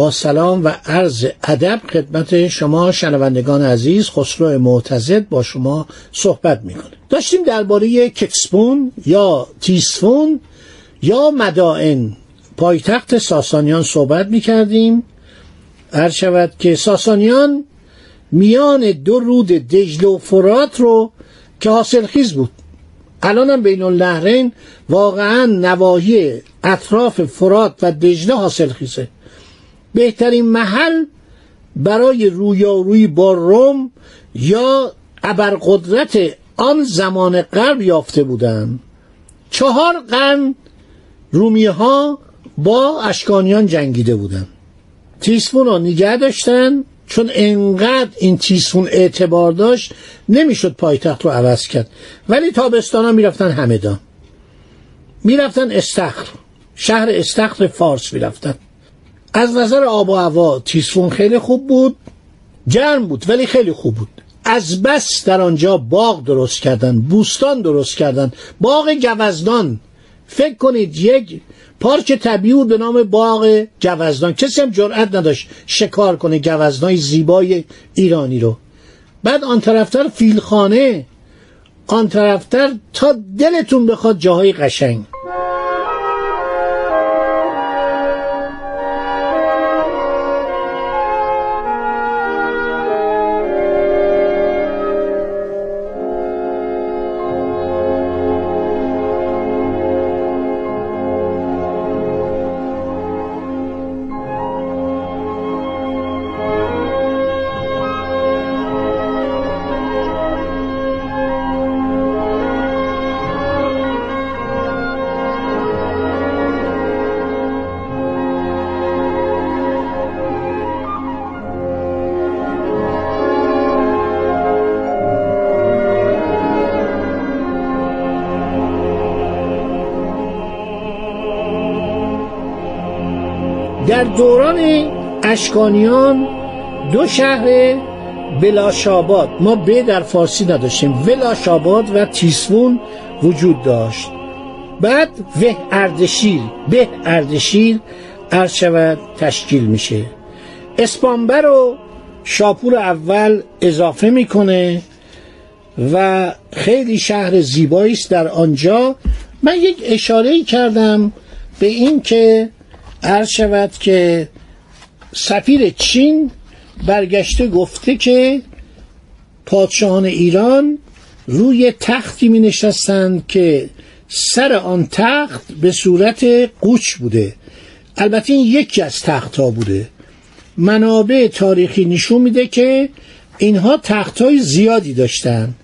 با سلام و عرض ادب خدمت شما شنوندگان عزیز خسرو معتزد با شما صحبت می‌کنه. داشتیم درباره ککسپون یا تیسفون یا مدائن پایتخت ساسانیان صحبت می‌کردیم. عرض شود که ساسانیان میان دو رود دجله و فرات رو که حاصل خیز بود. الان هم بین النهرین واقعا نواحی اطراف فرات و دجله حاصل خیزه بهترین محل برای رویارویی با روم یا ابرقدرت آن زمان غرب یافته بودند. چهار قرن رومی ها با اشکانیان جنگیده بودند. تیسفون رو نگه داشتن چون انقدر این تیسفون اعتبار داشت نمی‌شد پایتخت رو عوض کرد. ولی تابستان ها می‌رفتن همدان می‌رفتن استخر. شهر استخر فارس می‌رفتن. از نظر آب و هوا تیسفون خیلی خوب بود گرم بود ولی خیلی خوب بود. از بس در آنجا باغ درست کردن بوستان درست کردن باغ گوزدان فکر کنید یک پارک طبیعی بود به نام باغ گوزدان کسی هم جرأت نداشت شکار کنه گوزدان زیبای ایرانی رو. بعد آن طرفتر فیلخانه آن طرفتر تا دلتون بخواد جاهای قشنگ. در دوران اشکانیان دو شهر بلاشاباد. ما به در فارسی نداشتیم. ولاشاباد و تیسفون وجود داشت. بعد به اردشیر به اردشیر عرض تشکیل میشه. اسپانبر رو شاپور اول اضافه می‌کنه و خیلی شهر زیبایی است در آنجا. من یک اشاره کردم به این که عرض شود که سفیر چین برگشته گفته که پادشاهان ایران روی تختی می نشستند که سر آن تخت به صورت قوچ بوده. البته این یکی از تخت ها بوده. منابع تاریخی نشون میده که اینها تخت های زیادی داشتن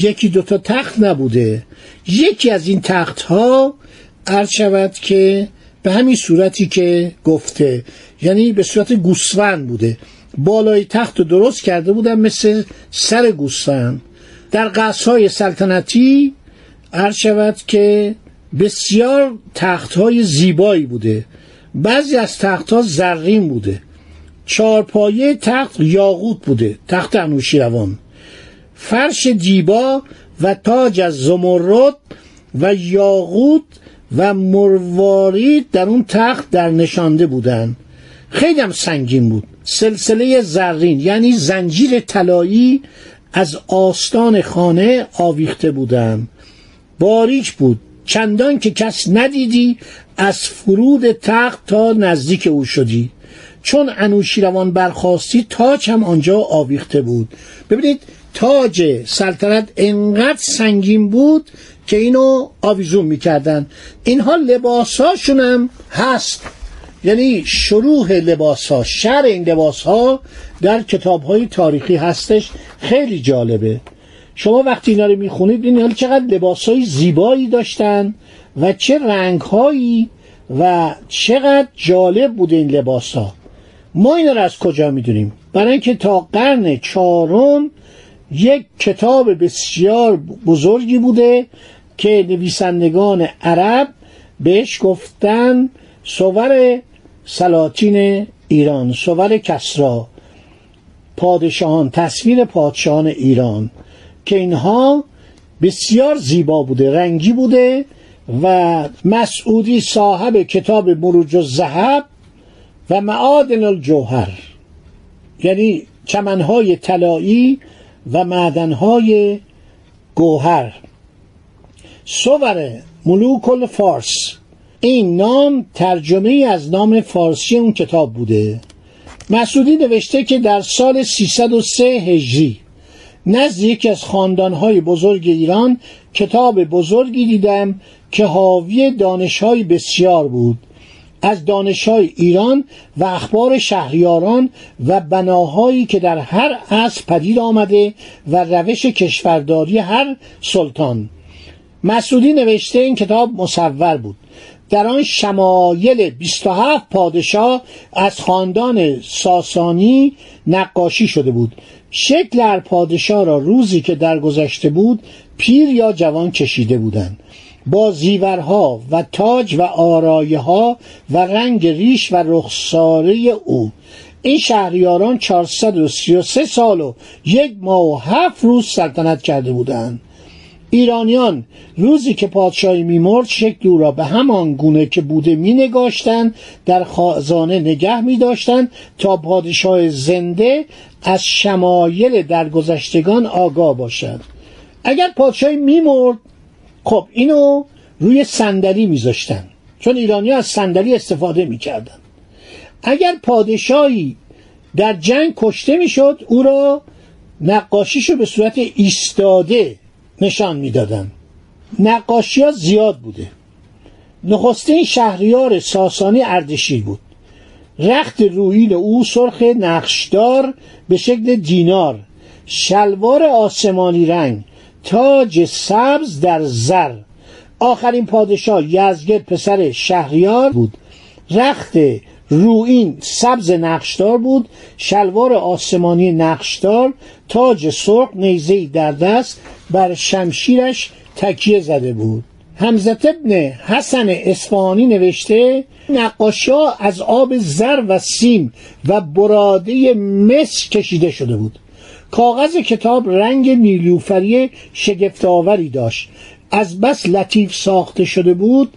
یکی دوتا تخت نبوده. یکی از این تخت ها عرض شود که به همین صورتی که گفته یعنی به صورت گوسفند بوده. بالای تخت رو درست کرده بودن مثل سر گوسفند. در قصرهای سلطنتی عرض شود که بسیار تخت های زیبایی بوده. بعضی از تخت ها زرین بوده. چارپایه تخت یاقوت بوده تخت انوشیروان. فرش دیبا و تاج از زمرد و یاقوت و مروارید در اون تخت در نشانده بودن. خیلی هم سنگین بود. سلسله زرین یعنی زنجیر طلایی از آستان خانه آویخته بودن. باریک بود. چندان که کس ندیدی از فرود تخت تا نزدیک او شدی. چون انوشیروان برخواستی تاج هم آنجا آویخته بود. ببینید تاج سلطنت انقدر سنگین بود که اینو آویزون می‌کردن. اینها لباساشون هم هست. یعنی شروع لباس ها شر این لباس ها در کتاب های تاریخی هستش. خیلی جالبه. شما وقتی اینا رو می‌خونید ببینید چقدر لباسهای زیبایی داشتن و چه رنگهایی و چقدر جالب بوده این لباس ها ما این رو از کجا می‌دونیم؟ برای اینکه تا قرن چهارم یک کتاب بسیار بزرگی بوده که نویسندگان عرب بهش گفتن سور سلاطین ایران سور کسرا پادشاهان تصویر پادشاهان ایران که اینها بسیار زیبا بوده رنگی بوده و مسعودی صاحب کتاب مروج الذهب و معادن الجوهر یعنی چمنهای طلایی و معدنهای گوهر. سور ملوک الفارس. این نام ترجمه از نام فارسی اون کتاب بوده. مسعودی نوشته که در سال 303 هجری نزد یکی از خاندانهای بزرگ ایران کتاب بزرگی دیدم که حاوی دانشهای بسیار بود. از دانشهای ایران و اخبار شهریاران و بناهایی که در هر عصر پدید آمده و روش کشورداری هر سلطان. مسعودی نوشته این کتاب مصور بود. در آن شمایل 27 پادشاه از خاندان ساسانی نقاشی شده بود. شکل هر پادشاه را روزی که درگذشته بود پیر یا جوان کشیده بودند. با زیورها و تاج و آرایه ها و رنگ ریش و رخساره او. این شهریاران 433 سال و یک ماه و هفت روز سلطنت کرده بودند. ایرانیان روزی که پادشاهی میمرد شکل او را به همان گونه که بوده مینگاشتند در خازانه نگه می داشتند تا پادشاه زنده از شمایل درگذشتگان آگاه باشد. اگر پادشاهی میمرد خب اینو روی صندلی میذاشتن. چون ایرانی از صندلی استفاده می‌کردن. اگر پادشاهی در جنگ کشته می‌شد او را نقاشیشو به صورت ایستاده نشان می‌دادن. نقاشی ها زیاد بوده. نخستین شهریار ساسانی اردشیر بود. رخت رویل او سرخ نقشدار به شکل دینار. شلوار آسمانی رنگ. تاج سبز در زر. آخرین پادشاه یزگرد پسر شهریار بود. رخت روین سبز نقشدار بود. شلوار آسمانی نقشدار. تاج سرخ نیزه در دست. بر شمشیرش تکیه زده بود. همزت ابن حسن اسفانی نوشته نقاشی از آب زر و سیم و براده مس کشیده شده بود. کاغذ کتاب رنگ نیلوفری شگفتآوری داشت. از بس لطیف ساخته شده بود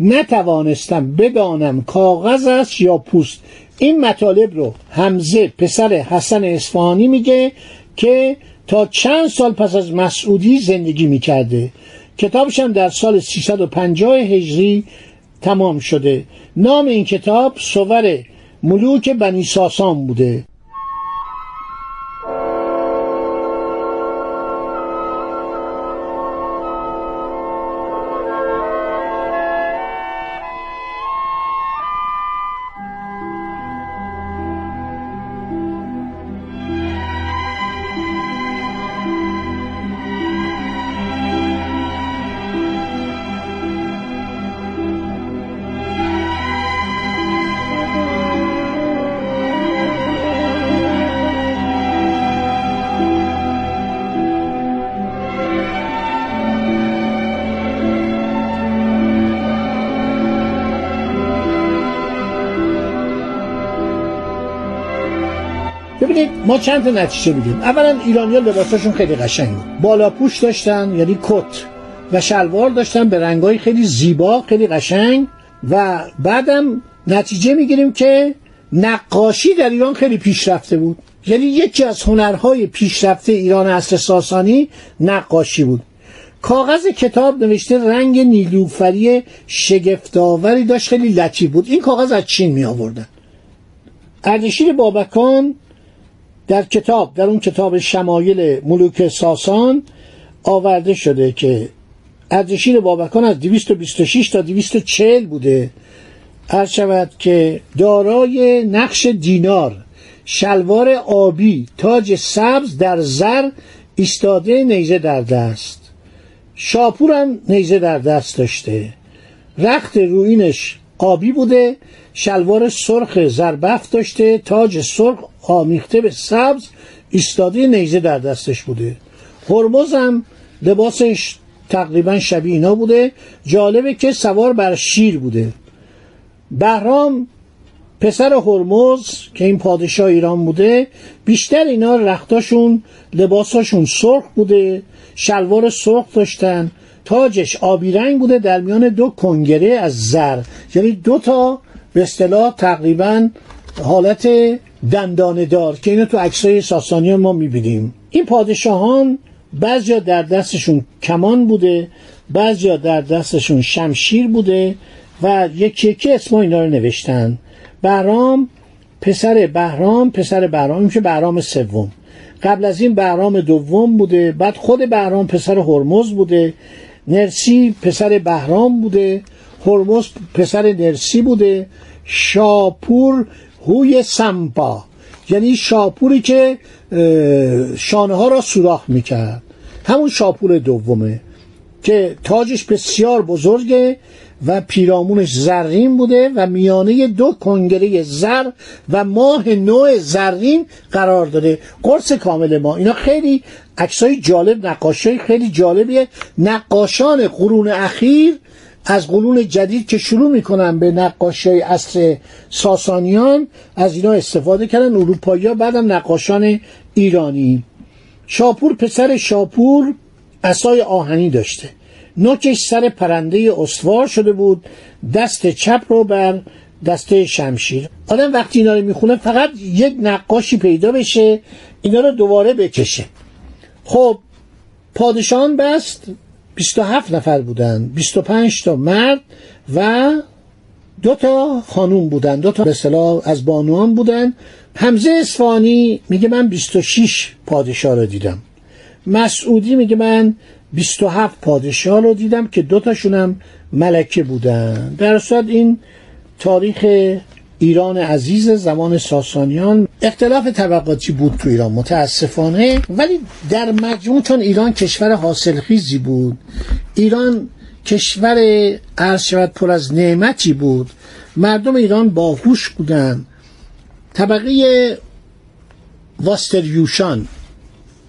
نتوانستم بدانم کاغذ است یا پوست. این مطالب رو حمزه پسر حسن اصفهانی میگه که تا چند سال پس از مسعودی زندگی می‌کرده. کتابش هم در سال 350 هجری تمام شده. نام این کتاب سور ملوک بنی ساسان بوده. ما چند تا نتیجه میگیم اولا ایرانیا لباساشون خیلی قشنگ. بالا پوش داشتن یعنی کت. و شلوار داشتن به رنگای خیلی زیبا خیلی قشنگ. و بعدم نتیجه می‌گیریم که نقاشی در ایران خیلی پیشرفته بود. یعنی یکی از هنرهای پیشرفته ایران عصر ساسانی نقاشی بود. کاغذ کتاب نوشته رنگ نیلوفری شگفتآوری داشت خیلی لطیف بود. این کاغذ از چین می آوردن اردشیر بابکان در کتاب در اون کتاب شمایل ملوک ساسان آورده شده که اردشیر بابکان از 226 تا 240 بوده. هر شود که دارای نقش دینار شلوار آبی تاج سبز در زر ایستاده نیزه در دست. شاپور هم نیزه در دست داشته. رخت روینش آبی بوده شلوار سرخ زربفت داشته تاج سرخ آمیخته به سبز ایستاده نیزه در دستش بوده. هرمز هم لباسش تقریبا شبیه اینا بوده. جالبه که سوار بر شیر بوده. بهرام پسر هرمز که این پادشاه ایران بوده بیشتر اینا رختاشون لباساشون سرخ بوده شلوار سرخ داشتن تاجش آبی رنگ بوده در میان دو کنگره از زر. یعنی دو تا به اصطلاح تقریبا حالت دندانه دار که اینو تو عکسای ساسانیان ما می‌بینیم. این پادشاهان بعضیا در دستشون کمان بوده بعضیا در دستشون شمشیر بوده و یکی یکی اسم اینا رو نوشتن. بهرام پسر بهرام پسر بهرام میشه بهرام سوم. قبل از این بهرام دوم بوده بعد خود بهرام پسر هرمز بوده نرسی پسر بهرام بوده هرمز پسر نرسی بوده شاپور هوی سمپا. یعنی شاپوری که شانه ها را سوراخ می‌کرد. همون شاپور دومه که تاجش بسیار بزرگه و پیرامونش زرین بوده و میانه دو کنگره زر و ماه نوع زرین قرار داره قرص کامل ما. اینا خیلی عکسای جالب نقاشای خیلی جالبیه. نقاشان قرون اخیر از قرون جدید که شروع می‌کنن به نقاشی عصر ساسانیان از اینا استفاده کردن اروپایی بعدم نقاشان ایرانی. شاپور پسر شاپور اسای آهنی داشته. نوکش سر پرنده استوار شده بود. دست چپ رو بر دسته شمشیر. آدم وقتی اینا رو می‌خونه فقط یک نقاشی پیدا بشه اینا رو دوباره بکشه. خب پادشاهان بست. 27 نفر بودن. 25 تا مرد و دو تا خانوم بودن. دو تا به از بانوان بودن. حمزه اصفهانی میگه من 26 پادشاه رو دیدم. مسعودی میگه من 27 پادشاه رو دیدم که دوتاشونم ملکه بودن. در صورت این تاریخ ایران عزیز زمان ساسانیان. اختلاف طبقاتی بود تو ایران متاسفانه. ولی در مجموع چون ایران کشور حاصلخیزی بود. ایران کشور عرض شود پر از نعمتی بود. مردم ایران باهوش بودن. طبقه واستریوشان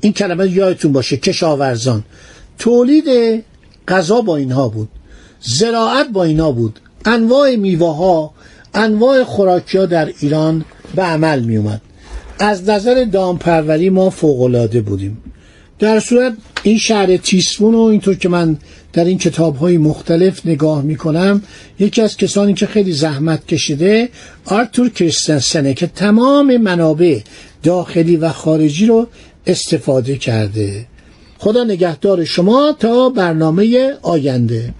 این کلمه یادتون باشه کشاورزان. تولید غذا با اینها بود. زراعت با اینها بود. انواع میوه ها انواع خوراکی ها در ایران به عمل می اومد از نظر دامپروری ما فوقلاده بودیم. در صورت این شهر تیسفون و اینطور که من در این کتاب های مختلف نگاه می کنم یکی از کسانی که خیلی زحمت کشیده آرتور کریستنسنه که تمام منابع داخلی و خارجی رو استفاده کرده. خدا نگهدار شما تا برنامه آینده.